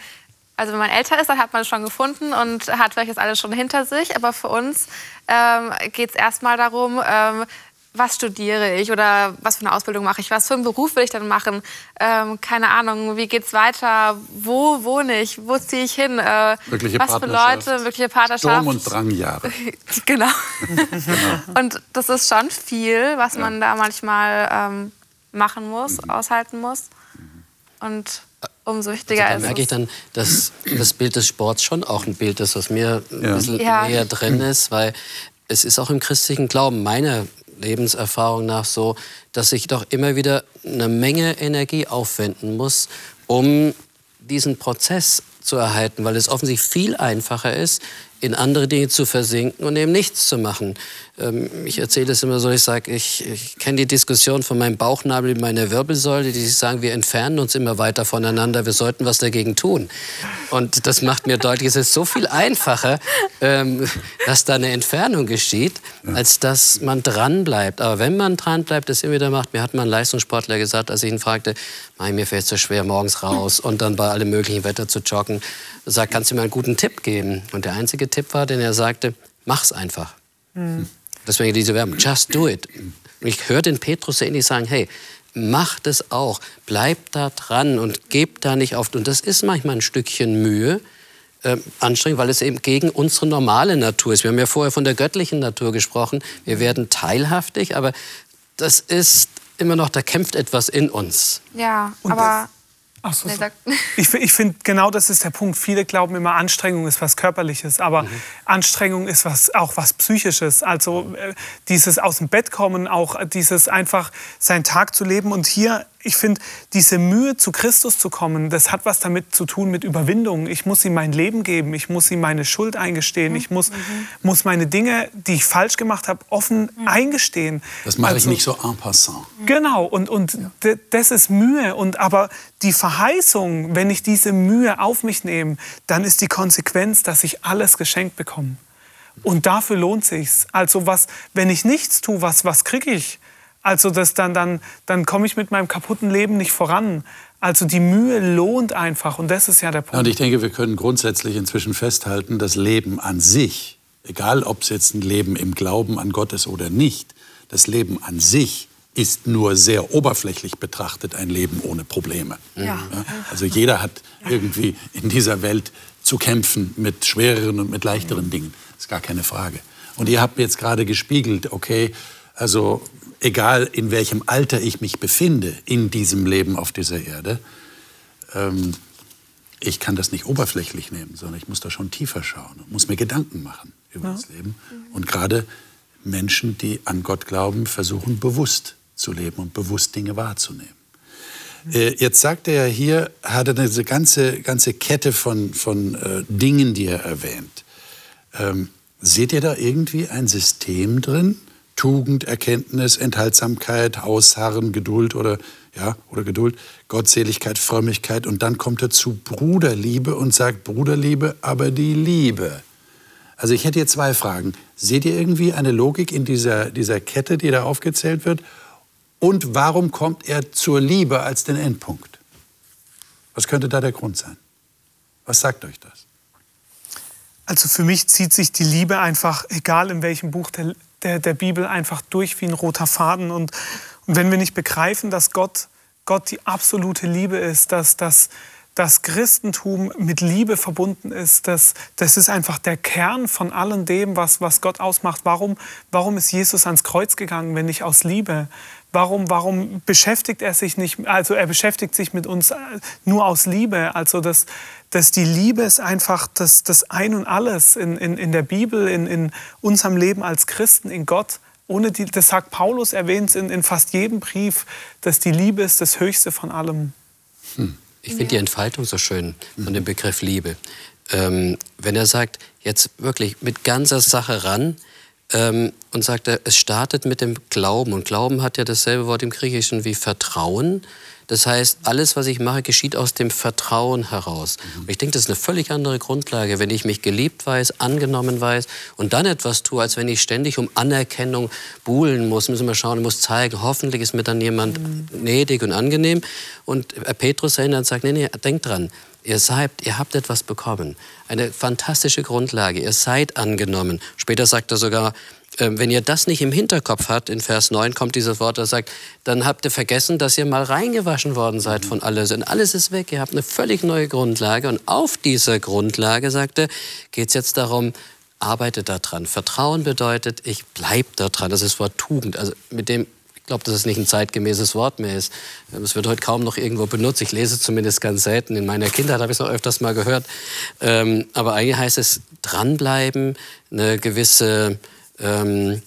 also wenn man älter ist, dann hat man es schon gefunden und hat vielleicht das alles schon hinter sich. Aber für uns ähm, geht es erstmal darum, ähm, was studiere ich oder was für eine Ausbildung mache ich, was für einen Beruf will ich dann machen, ähm, keine Ahnung, wie geht's weiter, wo wohne ich, wo ziehe ich hin, äh, Wirkliche was für. Leute, wirkliche Partnerschaft. Sturm- und Drangjahre. genau. Und das ist schon viel, was man da manchmal ähm, machen muss, aushalten muss. Und umso wichtiger Da ist merke ich dann, dass das Bild des Sports schon auch ein Bild ist, was mir ein Ja. bisschen Ja. näher drin ist, weil es ist auch im christlichen Glauben meiner Lebenserfahrung nach so, dass ich doch immer wieder eine Menge Energie aufwenden muss, um diesen Prozess zu erhalten, weil es offensichtlich viel einfacher ist, in andere Dinge zu versinken und eben nichts zu machen. Ähm, ich erzähle es immer so, ich sage, ich, ich kenne die Diskussion von meinem Bauchnabel in meiner Wirbelsäule, die sagen, wir entfernen uns immer weiter voneinander, wir sollten was dagegen tun. Und das macht mir deutlich, es ist so viel einfacher, ähm, dass da eine Entfernung geschieht, als dass man dranbleibt. Aber wenn man dranbleibt, das immer wieder macht, mir hat mal ein Leistungssportler gesagt, als ich ihn fragte, mir fällt es so schwer, morgens raus und dann bei allem möglichen Wetter zu joggen, sagt, kannst du mir einen guten Tipp geben? Und der einzige Tipp war, den er sagte, mach's einfach. Mhm. Deswegen diese Werbung, just do it. Und ich höre den Petrus ähnlich sagen, hey, mach das auch, bleib da dran und geb da nicht auf. Und das ist manchmal ein Stückchen Mühe, äh, anstrengend, weil es eben gegen unsere normale Natur ist. Wir haben ja vorher von der göttlichen Natur gesprochen. Wir werden teilhaftig, aber das ist immer noch, da kämpft etwas in uns. Ja, und aber Ach so, so. Ich, ich finde, genau das ist der Punkt. Viele glauben immer, Anstrengung ist was Körperliches, aber mhm. Anstrengung ist was, auch was Psychisches. Also äh, dieses aus dem Bett kommen, auch dieses einfach seinen Tag zu leben. Und hier ich finde, diese Mühe, zu Christus zu kommen, das hat was damit zu tun mit Überwindung. Ich muss ihm mein Leben geben, ich muss ihm meine Schuld eingestehen, ich muss, mhm. muss meine Dinge, die ich falsch gemacht habe, offen mhm. eingestehen. Das mache also, ich nicht so en passant. Genau, und, und ja. das ist Mühe. Und, aber die Verheißung, wenn ich diese Mühe auf mich nehme, dann ist die Konsequenz, dass ich alles geschenkt bekomme. Und dafür lohnt sich's. Also was, wenn ich nichts tue, was, was kriege ich? Also das dann, dann, dann komme ich mit meinem kaputten Leben nicht voran. Also die Mühe lohnt einfach und das ist ja der Punkt. Und ich denke, wir können grundsätzlich inzwischen festhalten, das Leben an sich, egal ob es jetzt ein Leben im Glauben an Gott ist oder nicht, das Leben an sich ist nur sehr oberflächlich betrachtet ein Leben ohne Probleme. Ja. Also jeder hat irgendwie in dieser Welt zu kämpfen mit schwereren und mit leichteren Dingen. Das ist gar keine Frage. Und ihr habt jetzt gerade gespiegelt, okay, also egal in welchem Alter ich mich befinde in diesem Leben auf dieser Erde, ähm, ich kann das nicht oberflächlich nehmen, sondern ich muss da schon tiefer schauen und muss mir Gedanken machen über ja. das Leben. Und gerade Menschen, die an Gott glauben, versuchen bewusst zu leben und bewusst Dinge wahrzunehmen. Äh, jetzt sagt er ja hier, hat er eine ganze, ganze Kette von, von äh, Dingen, die er erwähnt. Ähm, seht ihr da irgendwie ein System drin, Tugend, Erkenntnis, Enthaltsamkeit, Ausharren, Geduld oder, ja, oder Geduld, Gottseligkeit, Frömmigkeit. Und dann kommt er zu Bruderliebe und sagt Bruderliebe, aber die Liebe. Also ich hätte hier zwei Fragen. Seht ihr irgendwie eine Logik in dieser, dieser Kette, die da aufgezählt wird? Und warum kommt er zur Liebe als den Endpunkt? Was könnte da der Grund sein? Was sagt euch das? Also für mich zieht sich die Liebe einfach, egal in welchem Buch der, der, der Bibel einfach durch wie ein roter Faden. Und, und wenn wir nicht begreifen, dass Gott, Gott die absolute Liebe ist, dass, dass das Christentum mit Liebe verbunden ist, das, das ist einfach der Kern von allem dem, was, was Gott ausmacht. Warum, warum ist Jesus ans Kreuz gegangen, wenn nicht aus Liebe? Warum, warum beschäftigt er sich nicht, also er beschäftigt sich mit uns nur aus Liebe? Also das, dass die Liebe ist einfach das, das Ein und Alles in, in, in der Bibel, in, in unserem Leben als Christen, in Gott. Ohne die, das sagt Paulus, erwähnt in, in fast jedem Brief, dass die Liebe ist das Höchste von allem. Hm. Ich finde die Entfaltung so schön von dem Begriff Liebe. Ähm, wenn er sagt, jetzt wirklich mit ganzer Sache ran, ähm, und sagt, es startet mit dem Glauben. Und Glauben hat ja dasselbe Wort im Griechischen wie Vertrauen. Das heißt, alles, was ich mache, geschieht aus dem Vertrauen heraus. Und ich denke, das ist eine völlig andere Grundlage, wenn ich mich geliebt weiß, angenommen weiß und dann etwas tue, als wenn ich ständig um Anerkennung buhlen muss. Müssen wir schauen, muss zeigen, hoffentlich ist mir dann jemand mhm. gnädig und angenehm. Und Petrus erinnert und sagt, nee, nee, denkt dran, Ihr seid, ihr habt etwas bekommen. Eine fantastische Grundlage. Ihr seid angenommen. Später sagt er sogar, wenn ihr das nicht im Hinterkopf habt, in Vers 9 kommt dieses Wort, das sagt, dann habt ihr vergessen, dass ihr mal reingewaschen worden seid von alles. Und alles ist weg. Ihr habt eine völlig neue Grundlage. Und auf dieser Grundlage, sagt er, geht es jetzt darum, arbeitet daran. Vertrauen bedeutet, ich bleibe daran. Das ist das Wort Tugend. Also mit dem ich glaube, dass es nicht ein zeitgemäßes Wort mehr ist. Es wird heute kaum noch irgendwo benutzt. Ich lese es zumindest ganz selten. In meiner Kindheit habe ich es noch öfters mal gehört. Ähm, aber eigentlich heißt es dranbleiben, eine gewisse ähm,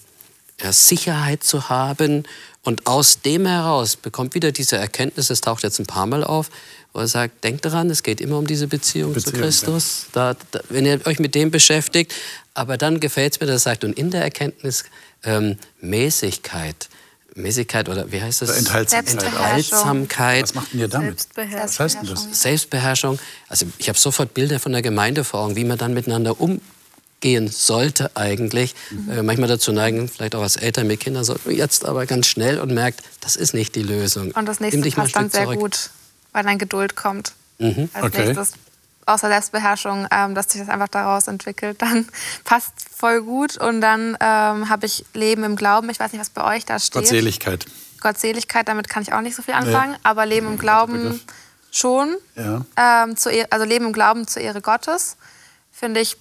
ja, Sicherheit zu haben. Und aus dem heraus bekommt wieder diese Erkenntnis, es taucht jetzt ein paar Mal auf, wo er sagt, denkt daran, es geht immer um diese Beziehung, Beziehung, zu Christus, da, da, wenn ihr euch mit dem beschäftigt. Aber dann gefällt es mir, dass er sagt, und in der Erkenntnis ähm, Mäßigkeit, Mäßigkeit oder wie heißt das? Enthaltsamkeit. Enthaltsamkeit. Was macht denn ihr damit? Was heißt denn das? Selbstbeherrschung. Also ich habe sofort Bilder von der Gemeinde vor Augen, wie man dann miteinander umgehen sollte eigentlich. Mhm. Äh, manchmal dazu neigen, vielleicht auch als Eltern mit Kindern, sollte man jetzt aber ganz schnell und merkt, das ist nicht die Lösung. Und das nächste passt dann sehr zurück. gut, weil dann Geduld kommt. Mhm. Als Okay. nächstes. Außer Selbstbeherrschung, ähm, dass sich das einfach daraus entwickelt, dann passt voll gut. Und dann ähm, habe ich Leben im Glauben. Ich weiß nicht, was bei euch da steht. Gottseligkeit. Gottseligkeit, damit kann ich auch nicht so viel anfangen. Aber Leben im Glauben schon. Ja. Ähm, zur Ehre, also Leben im Glauben zur Ehre Gottes, finde ich,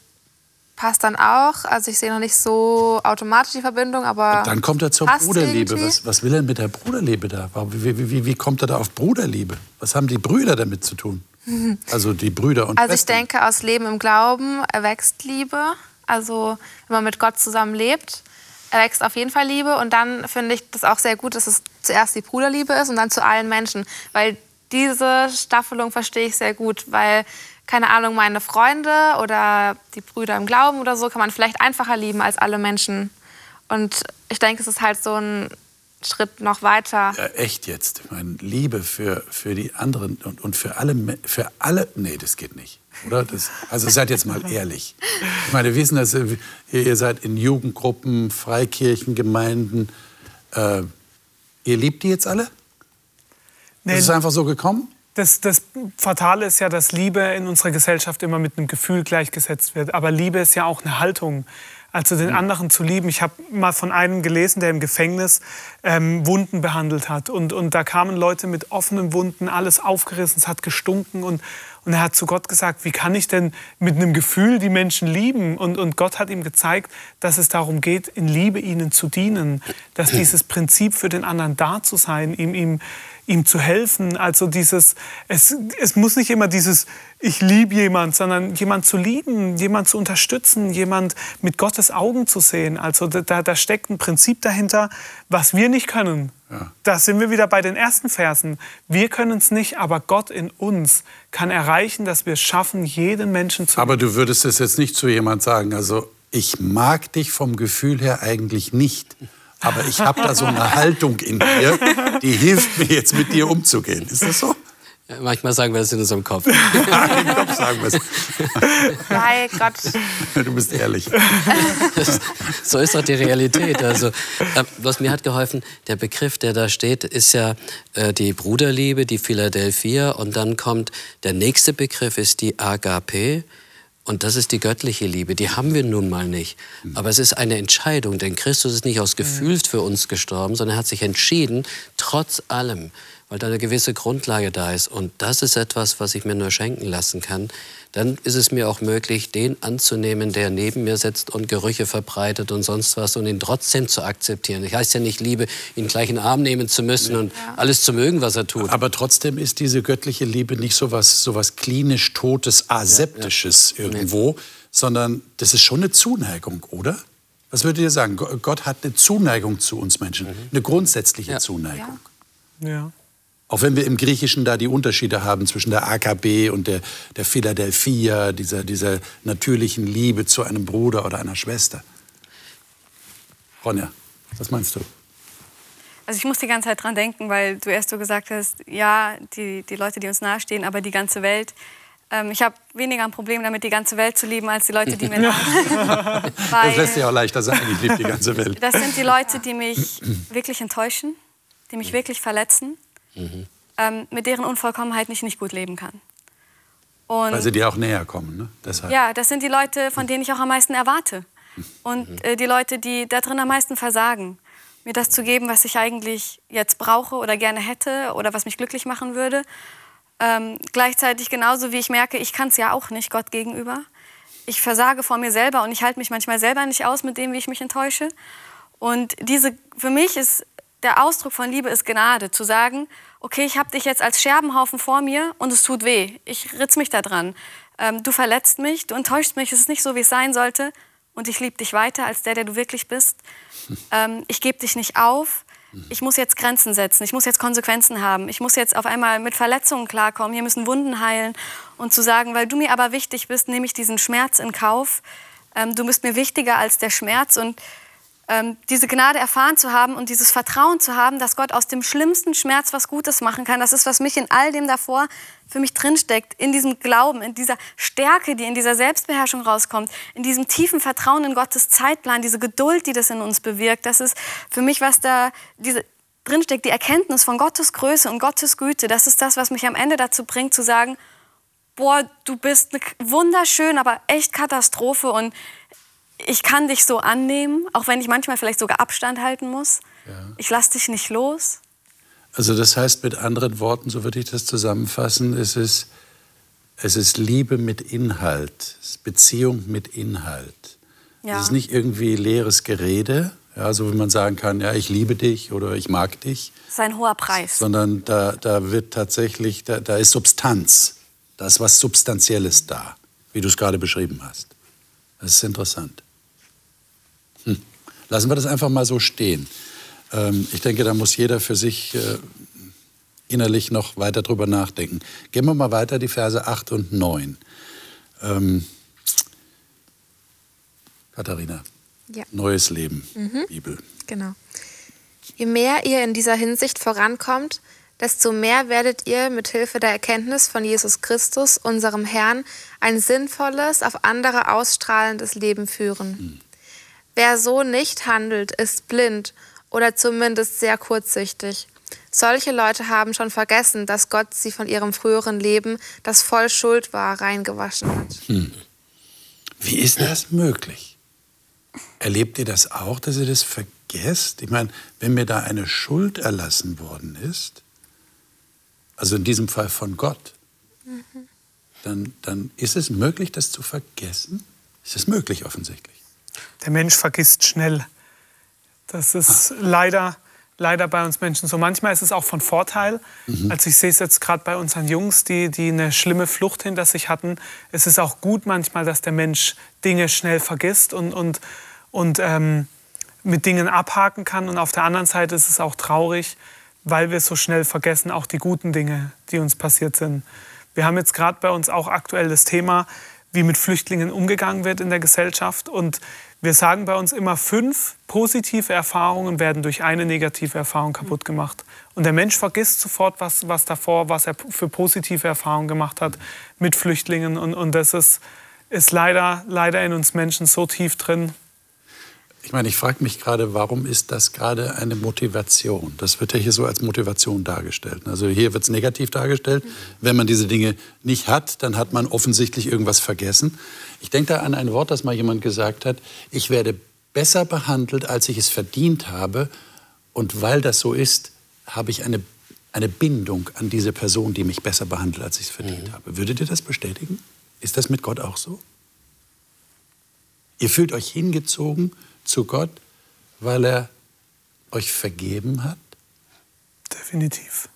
passt dann auch. Also ich sehe noch nicht so automatisch die Verbindung, aber Dann kommt er zur Bruderliebe. irgendwie. Was, was will er mit der Bruderliebe da? Wie, wie, wie, wie kommt er da auf Bruderliebe? Was haben die Brüder damit zu tun? Also die Brüder und Also ich Schwestern. denke, aus Leben im Glauben erwächst Liebe. Also wenn man mit Gott zusammen lebt, erwächst auf jeden Fall Liebe. Und dann finde ich das auch sehr gut, dass es zuerst die Bruderliebe ist und dann zu allen Menschen. Weil diese Staffelung verstehe ich sehr gut, weil, keine Ahnung, meine Freunde oder die Brüder im Glauben oder so kann man vielleicht einfacher lieben als alle Menschen. Und ich denke, es ist halt so ein Schritt noch weiter. Ja, echt jetzt. Ich meine, Liebe für, für die anderen und, und für alle, für alle. Nee, das geht nicht. Oder? Das, also seid jetzt mal ehrlich. Ich meine, wir wissen, dass ihr, ihr seid in Jugendgruppen, Freikirchen, Gemeinden. Äh, ihr liebt die jetzt alle? Nee, Ist es einfach so gekommen? Das, das Fatale ist ja, dass Liebe in unserer Gesellschaft immer mit einem Gefühl gleichgesetzt wird. Aber Liebe ist ja auch eine Haltung. Also den anderen zu lieben. Ich habe mal von einem gelesen, der im Gefängnis ähm, Wunden behandelt hat. Und, und da kamen Leute mit offenen Wunden, alles aufgerissen, es hat gestunken. Und, und er hat zu Gott gesagt, wie kann ich denn mit einem Gefühl die Menschen lieben? Und, und Gott hat ihm gezeigt, dass es darum geht, in Liebe ihnen zu dienen. Dass dieses Prinzip für den anderen da zu sein, ihm, ihm, ihm zu helfen. Also dieses, es, es muss nicht immer dieses, ich liebe jemand, sondern jemand zu lieben, jemand zu unterstützen, jemand mit Gottes Augen zu sehen. Also da, da steckt ein Prinzip dahinter, was wir nicht können. Da sind wir wieder bei den ersten Versen. Wir können es nicht, aber Gott in uns kann erreichen, dass wir es schaffen, jeden Menschen zu Aber du würdest es jetzt nicht zu jemand sagen, also ich mag dich vom Gefühl her eigentlich nicht. Aber ich habe da so eine Haltung in dir, die hilft mir jetzt mit dir umzugehen. Ist das so? Manchmal sagen wir das in unserem Kopf. Im Kopf sagen wir es. Bei Gott. Du bist ehrlich. so ist doch die Realität. Also, äh, was mir hat geholfen, der Begriff, der da steht, ist ja äh, die Bruderliebe, die Philadelphia. Und dann kommt der nächste Begriff, ist die Agape. Und das ist die göttliche Liebe. Die haben wir nun mal nicht. Aber es ist eine Entscheidung, denn Christus ist nicht aus Gefühl für uns gestorben, sondern er hat sich entschieden, trotz allem, weil da eine gewisse Grundlage da ist. Und das ist etwas, was ich mir nur schenken lassen kann. Dann ist es mir auch möglich, den anzunehmen, der neben mir sitzt und Gerüche verbreitet und sonst was und ihn trotzdem zu akzeptieren. Ich heißt ja nicht, Liebe, ihn gleich in den Arm nehmen zu müssen und alles zu mögen, was er tut. Aber trotzdem ist diese göttliche Liebe nicht so was, so was klinisch Totes, Aseptisches irgendwo, sondern das ist schon eine Zuneigung, oder? Was würdet ihr sagen? Go- Gott hat eine Zuneigung zu uns Menschen, eine grundsätzliche Ja. Zuneigung. Ja. Auch wenn wir im Griechischen da die Unterschiede haben zwischen der AKB und der, der Philadelphia, dieser, dieser natürlichen Liebe zu einem Bruder oder einer Schwester. Ronja, was meinst du? Also ich muss die ganze Zeit dran denken, weil du erst so gesagt hast, ja, die, die Leute, die uns nahestehen, aber die ganze Welt. Ähm, ich habe weniger ein Problem damit, die ganze Welt zu lieben, als die Leute, die mir nahestehen. Das lässt sich auch leichter sagen, ich liebe die ganze Welt. das sind die Leute, die mich wirklich enttäuschen, die mich wirklich verletzen, ähm, mit deren Unvollkommenheit ich nicht gut leben kann. Und Weil sie dir auch näher kommen, ne? Deshalb. ja, das sind die Leute, von denen ich auch am meisten erwarte. Und äh, die Leute, die da drin am meisten versagen. Mir das zu geben, was ich eigentlich jetzt brauche oder gerne hätte oder was mich glücklich machen würde. Ähm, gleichzeitig genauso wie ich merke, ich kann es ja auch nicht Gott gegenüber. Ich versage vor mir selber und ich halte mich manchmal selber nicht aus mit dem, wie ich mich enttäusche. Und diese, für mich ist der Ausdruck von Liebe ist Gnade, zu sagen, okay, ich habe dich jetzt als Scherbenhaufen vor mir und es tut weh. Ich ritz mich da dran. Ähm, du verletzt mich, du enttäuschst mich, es ist nicht so, wie es sein sollte. Und ich liebe dich weiter als der, der du wirklich bist. Ähm, ich gebe dich nicht auf. ich muss jetzt Grenzen setzen, ich muss jetzt Konsequenzen haben, ich muss jetzt auf einmal mit Verletzungen klarkommen, hier müssen Wunden heilen. Und zu sagen, weil du mir aber wichtig bist, nehme ich diesen Schmerz in Kauf. Ähm, du bist mir wichtiger als der Schmerz. Und ähm, diese Gnade erfahren zu haben und dieses Vertrauen zu haben, dass Gott aus dem schlimmsten Schmerz was Gutes machen kann, das ist, was mich in all dem davor für mich drinsteckt, in diesem Glauben, in dieser Stärke, die in dieser Selbstbeherrschung rauskommt, in diesem tiefen Vertrauen in Gottes Zeitplan, diese Geduld, die das in uns bewirkt. Das ist für mich, was da diese, drinsteckt, die Erkenntnis von Gottes Größe und Gottes Güte. Das ist das, was mich am Ende dazu bringt, zu sagen, boah, du bist eine wunderschön, aber echt Katastrophe und ich kann dich so annehmen, auch wenn ich manchmal vielleicht sogar Abstand halten muss. Ja. Ich lasse dich nicht los. Also das heißt mit anderen Worten, so würde ich das zusammenfassen, es ist, es ist Liebe mit Inhalt, Beziehung mit Inhalt. Ja. Es ist nicht irgendwie leeres Gerede, ja, so wie man sagen kann, ja, ich liebe dich oder ich mag dich. Das ist ein hoher Preis. Sondern da, da wird tatsächlich, da, da ist Substanz. Da ist was Substanzielles da, wie du es gerade beschrieben hast. Das ist interessant. Hm. Lassen wir das einfach mal so stehen. Ähm, ich denke, da muss jeder für sich äh, innerlich noch weiter drüber nachdenken. Gehen wir mal weiter, die Verse 8 und 9. Ähm, Katharina, ja. neues Leben, mhm. Bibel. Genau. Je mehr ihr in dieser Hinsicht vorankommt, desto mehr werdet ihr mit Hilfe der Erkenntnis von Jesus Christus, unserem Herrn, ein sinnvolles, auf andere ausstrahlendes Leben führen. Hm. Wer so nicht handelt, ist blind oder zumindest sehr kurzsichtig. Solche Leute haben schon vergessen, dass Gott sie von ihrem früheren Leben, das voll Schuld war, reingewaschen hat. Hm. Wie ist das möglich? Erlebt ihr das auch, dass ihr das vergesst? Ich meine, wenn mir da eine Schuld erlassen worden ist, also in diesem Fall von Gott, mhm. dann, dann ist es möglich, das zu vergessen? Ist es möglich offensichtlich? Der Mensch vergisst schnell. Das ist leider, leider bei uns Menschen so. Manchmal ist es auch von Vorteil. Mhm. Also ich sehe es jetzt gerade bei unseren Jungs, die, die eine schlimme Flucht hinter sich hatten. Es ist auch gut manchmal, dass der Mensch Dinge schnell vergisst und, und, und ähm, mit Dingen abhaken kann. Und auf der anderen Seite ist es auch traurig, weil wir so schnell vergessen, auch die guten Dinge, die uns passiert sind. Wir haben jetzt gerade bei uns auch aktuell das Thema, wie mit Flüchtlingen umgegangen wird in der Gesellschaft. Und wir sagen bei uns immer, fünf positive Erfahrungen werden durch eine negative Erfahrung kaputt gemacht. Und der Mensch vergisst sofort, was, was davor, was er für positive Erfahrungen gemacht hat mit Flüchtlingen. Und, und das ist, ist leider, leider in uns Menschen so tief drin, ich meine, ich frage mich gerade, warum ist das gerade eine Motivation? Das wird ja hier so als Motivation dargestellt. Also hier wird es negativ dargestellt. Wenn man diese Dinge nicht hat, dann hat man offensichtlich irgendwas vergessen. Ich denke da an ein Wort, das mal jemand gesagt hat. Ich werde besser behandelt, als ich es verdient habe. Und weil das so ist, habe ich eine, eine Bindung an diese Person, die mich besser behandelt, als ich es verdient mhm. habe. Würdet ihr das bestätigen? Ist das mit Gott auch so? Ihr fühlt euch hingezogen zu Gott, weil er euch vergeben hat? Definitiv.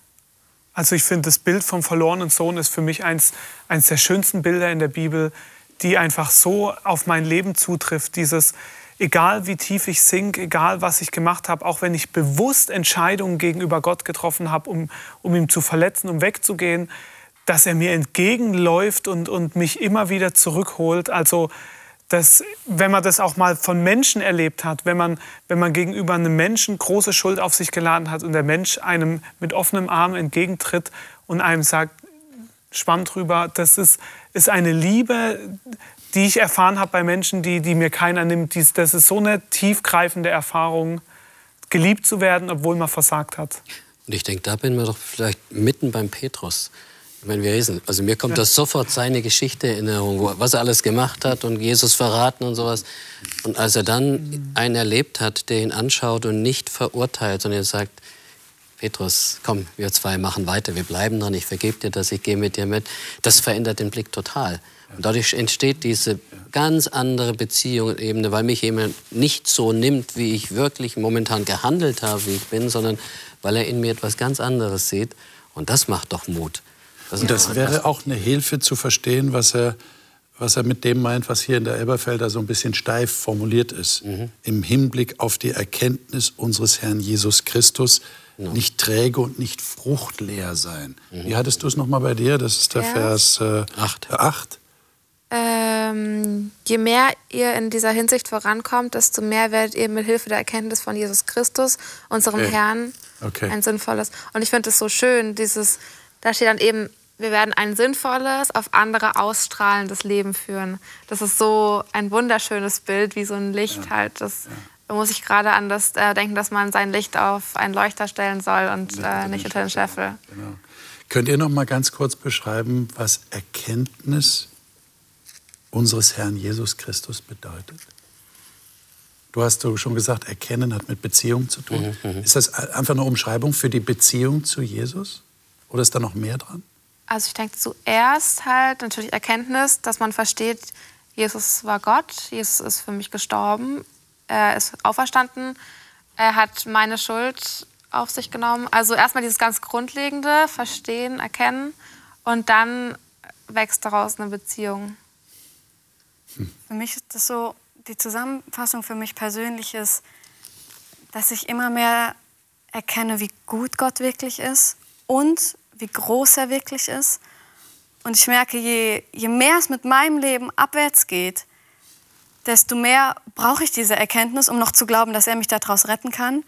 Also ich finde, das Bild vom verlorenen Sohn ist für mich eins, eins der schönsten Bilder in der Bibel, die einfach so auf mein Leben zutrifft. Dieses, egal wie tief ich sink, egal was ich gemacht habe, auch wenn ich bewusst Entscheidungen gegenüber Gott getroffen habe, um, um ihn zu verletzen, um wegzugehen, dass er mir entgegenläuft und, und mich immer wieder zurückholt. Also dass, wenn man das auch mal von Menschen erlebt hat, wenn man, wenn man gegenüber einem Menschen große Schuld auf sich geladen hat und der Mensch einem mit offenem Arm entgegentritt und einem sagt, schwamm drüber, das ist, ist eine Liebe, die ich erfahren habe bei Menschen, die, die mir keiner nimmt. Das ist so eine tiefgreifende Erfahrung, geliebt zu werden, obwohl man versagt hat. Und ich denke, da bin wir doch vielleicht mitten beim Petrus. Meine, wir lesen, also mir kommt das sofort seine Geschichte in Erinnerung, was er alles gemacht hat und Jesus verraten und sowas. Und als er dann einen erlebt hat, der ihn anschaut und nicht verurteilt, sondern sagt, Petrus, komm, wir zwei machen weiter, wir bleiben dran, ich vergebe dir das, ich gehe mit dir mit. Das verändert den Blick total. Und dadurch entsteht diese ganz andere Beziehung Ebene, weil mich jemand nicht so nimmt, wie ich wirklich momentan gehandelt habe, wie ich bin, sondern weil er in mir etwas ganz anderes sieht. Und das macht doch Mut. Das und das wäre auch eine Hilfe zu verstehen, was er, was er mit dem meint, was hier in der Elberfelder so ein bisschen steif formuliert ist. Mhm. Im Hinblick auf die Erkenntnis unseres Herrn Jesus Christus, ja. nicht träge und nicht fruchtleer sein. Mhm. Wie hattest du es nochmal bei dir? Das ist der Vers 8. Äh, 8. Ähm, je mehr ihr in dieser Hinsicht vorankommt, desto mehr werdet ihr mit Hilfe der Erkenntnis von Jesus Christus, unserem okay. Herrn, okay. ein sinnvolles. Und ich finde es so schön, dieses, da steht dann eben, wir werden ein sinnvolles, auf andere ausstrahlendes Leben führen. Das ist so ein wunderschönes Bild, wie so ein Licht ja. halt. Das, ja. Da muss ich gerade an das äh, denken, dass man sein Licht auf einen Leuchter stellen soll und äh, nicht unter den Scheffel. Genau. Könnt ihr noch mal ganz kurz beschreiben, was Erkenntnis unseres Herrn Jesus Christus bedeutet? Du hast schon gesagt, Erkennen hat mit Beziehung zu tun. Mhm, mhm. ist das einfach eine Umschreibung für die Beziehung zu Jesus? Oder ist da noch mehr dran? Also ich denke zuerst halt natürlich Erkenntnis, dass man versteht, Jesus war Gott, Jesus ist für mich gestorben, er ist auferstanden, er hat meine Schuld auf sich genommen. Also erstmal dieses ganz Grundlegende, verstehen, erkennen und dann wächst daraus eine Beziehung. Hm. Für mich ist das so, die Zusammenfassung für mich persönlich ist, dass ich immer mehr erkenne, wie gut Gott wirklich ist und wie groß er wirklich ist. Und ich merke, je, je mehr es mit meinem Leben abwärts geht, desto mehr brauche ich diese Erkenntnis, um noch zu glauben, dass er mich daraus retten kann.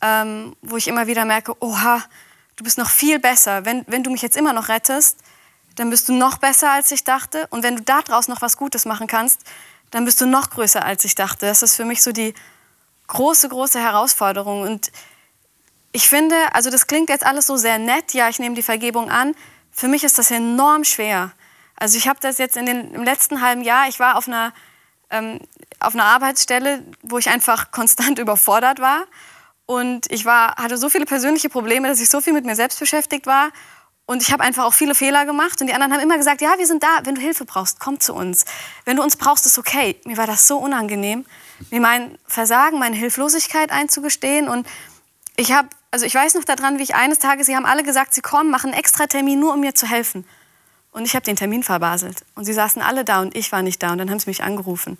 Ähm, wo ich immer wieder merke, oha, du bist noch viel besser. Wenn, wenn du mich jetzt immer noch rettest, dann bist du noch besser, als ich dachte. Und wenn du daraus noch was Gutes machen kannst, dann bist du noch größer, als ich dachte. Das ist für mich so die große, große Herausforderung. Und ich finde, also das klingt jetzt alles so sehr nett, ja, ich nehme die Vergebung an. Für mich ist das enorm schwer. Also ich habe das jetzt in den, im letzten halben Jahr, ich war auf einer, ähm, auf einer Arbeitsstelle, wo ich einfach konstant überfordert war. Und ich war, hatte so viele persönliche Probleme, dass ich so viel mit mir selbst beschäftigt war. Und ich habe einfach auch viele Fehler gemacht. Und die anderen haben immer gesagt, ja, wir sind da, wenn du Hilfe brauchst, komm zu uns. Wenn du uns brauchst, ist okay. Mir war das so unangenehm, mir mein Versagen, meine Hilflosigkeit einzugestehen. Und ich habe also ich weiß noch daran, wie ich eines Tages, sie haben alle gesagt, sie kommen, machen einen extra Termin, nur um mir zu helfen. Und ich habe den Termin verbaselt. Und sie saßen alle da und ich war nicht da. Und dann haben sie mich angerufen.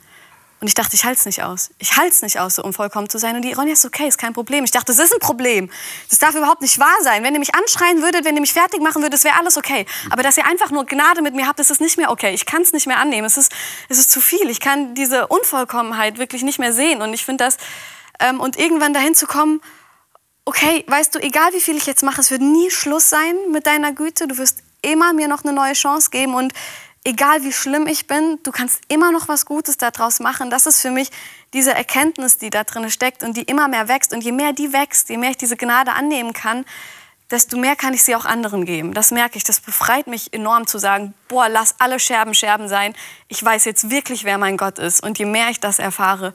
Und ich dachte, ich halte es nicht aus. Ich halte es nicht aus, so unvollkommen zu sein. Und die Ronja ist okay, ist kein Problem. Ich dachte, das ist ein Problem. Das darf überhaupt nicht wahr sein. Wenn ihr mich anschreien würdet, wenn ihr mich fertig machen würdet, wäre alles okay. Aber dass ihr einfach nur Gnade mit mir habt, das ist nicht mehr okay. Ich kann es nicht mehr annehmen. Es ist, es ist zu viel. Ich kann diese Unvollkommenheit wirklich nicht mehr sehen. Und ich finde das, ähm, und irgendwann dahin zu kommen, okay, weißt du, egal wie viel ich jetzt mache, es wird nie Schluss sein mit deiner Güte. Du wirst immer mir noch eine neue Chance geben und egal wie schlimm ich bin, du kannst immer noch was Gutes daraus machen. Das ist für mich diese Erkenntnis, die da drin steckt und die immer mehr wächst. Und je mehr die wächst, je mehr ich diese Gnade annehmen kann, desto mehr kann ich sie auch anderen geben. Das merke ich. Das befreit mich enorm zu sagen, boah, lass alle Scherben Scherben sein. Ich weiß jetzt wirklich, wer mein Gott ist. Und je mehr ich das erfahre,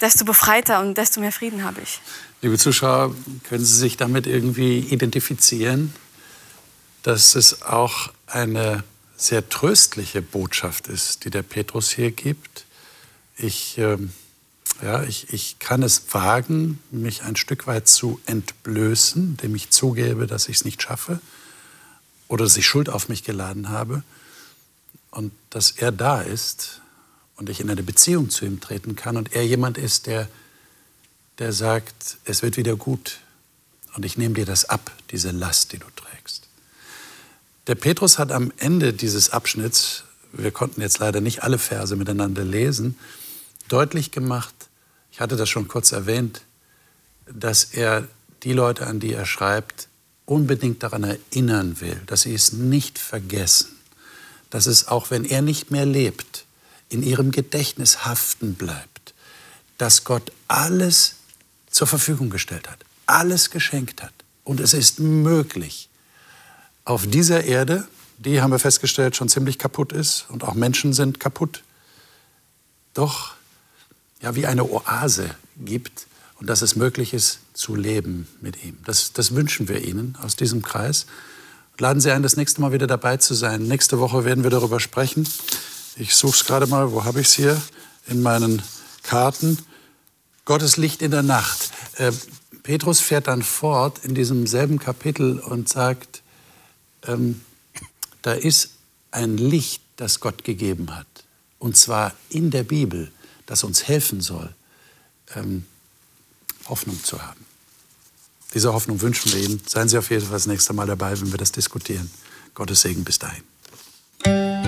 desto befreiter und desto mehr Frieden habe ich. Liebe Zuschauer, können Sie sich damit irgendwie identifizieren, dass es auch eine sehr tröstliche Botschaft ist, die der Petrus hier gibt? Ich, äh, ja, ich, ich kann es wagen, mich ein Stück weit zu entblößen, indem ich zugebe, dass ich es nicht schaffe oder dass ich Schuld auf mich geladen habe. Und dass er da ist und ich in eine Beziehung zu ihm treten kann und er jemand ist, der der sagt, es wird wieder gut und ich nehme dir das ab, diese Last, die du trägst. Der Petrus hat am Ende dieses Abschnitts, wir konnten jetzt leider nicht alle Verse miteinander lesen, deutlich gemacht, ich hatte das schon kurz erwähnt, dass er die Leute, an die er schreibt, unbedingt daran erinnern will, dass sie es nicht vergessen, dass es auch wenn er nicht mehr lebt, in ihrem Gedächtnis haften bleibt, dass Gott alles zur Verfügung gestellt hat, alles geschenkt hat. Und es ist möglich, auf dieser Erde, die haben wir festgestellt, schon ziemlich kaputt ist und auch Menschen sind kaputt, doch ja, wie eine Oase gibt und dass es möglich ist, zu leben mit ihm. Das, das wünschen wir Ihnen aus diesem Kreis. Laden Sie ein, das nächste Mal wieder dabei zu sein. Nächste Woche werden wir darüber sprechen. Ich suche es gerade mal, wo habe ich es hier? In meinen Karten. Gottes Licht in der Nacht. Äh, Petrus fährt dann fort in diesem selben Kapitel und sagt, ähm, da ist ein Licht, das Gott gegeben hat. Und zwar in der Bibel, das uns helfen soll, ähm, Hoffnung zu haben. Diese Hoffnung wünschen wir Ihnen. Seien Sie auf jeden Fall das nächste Mal dabei, wenn wir das diskutieren. Gottes Segen bis dahin.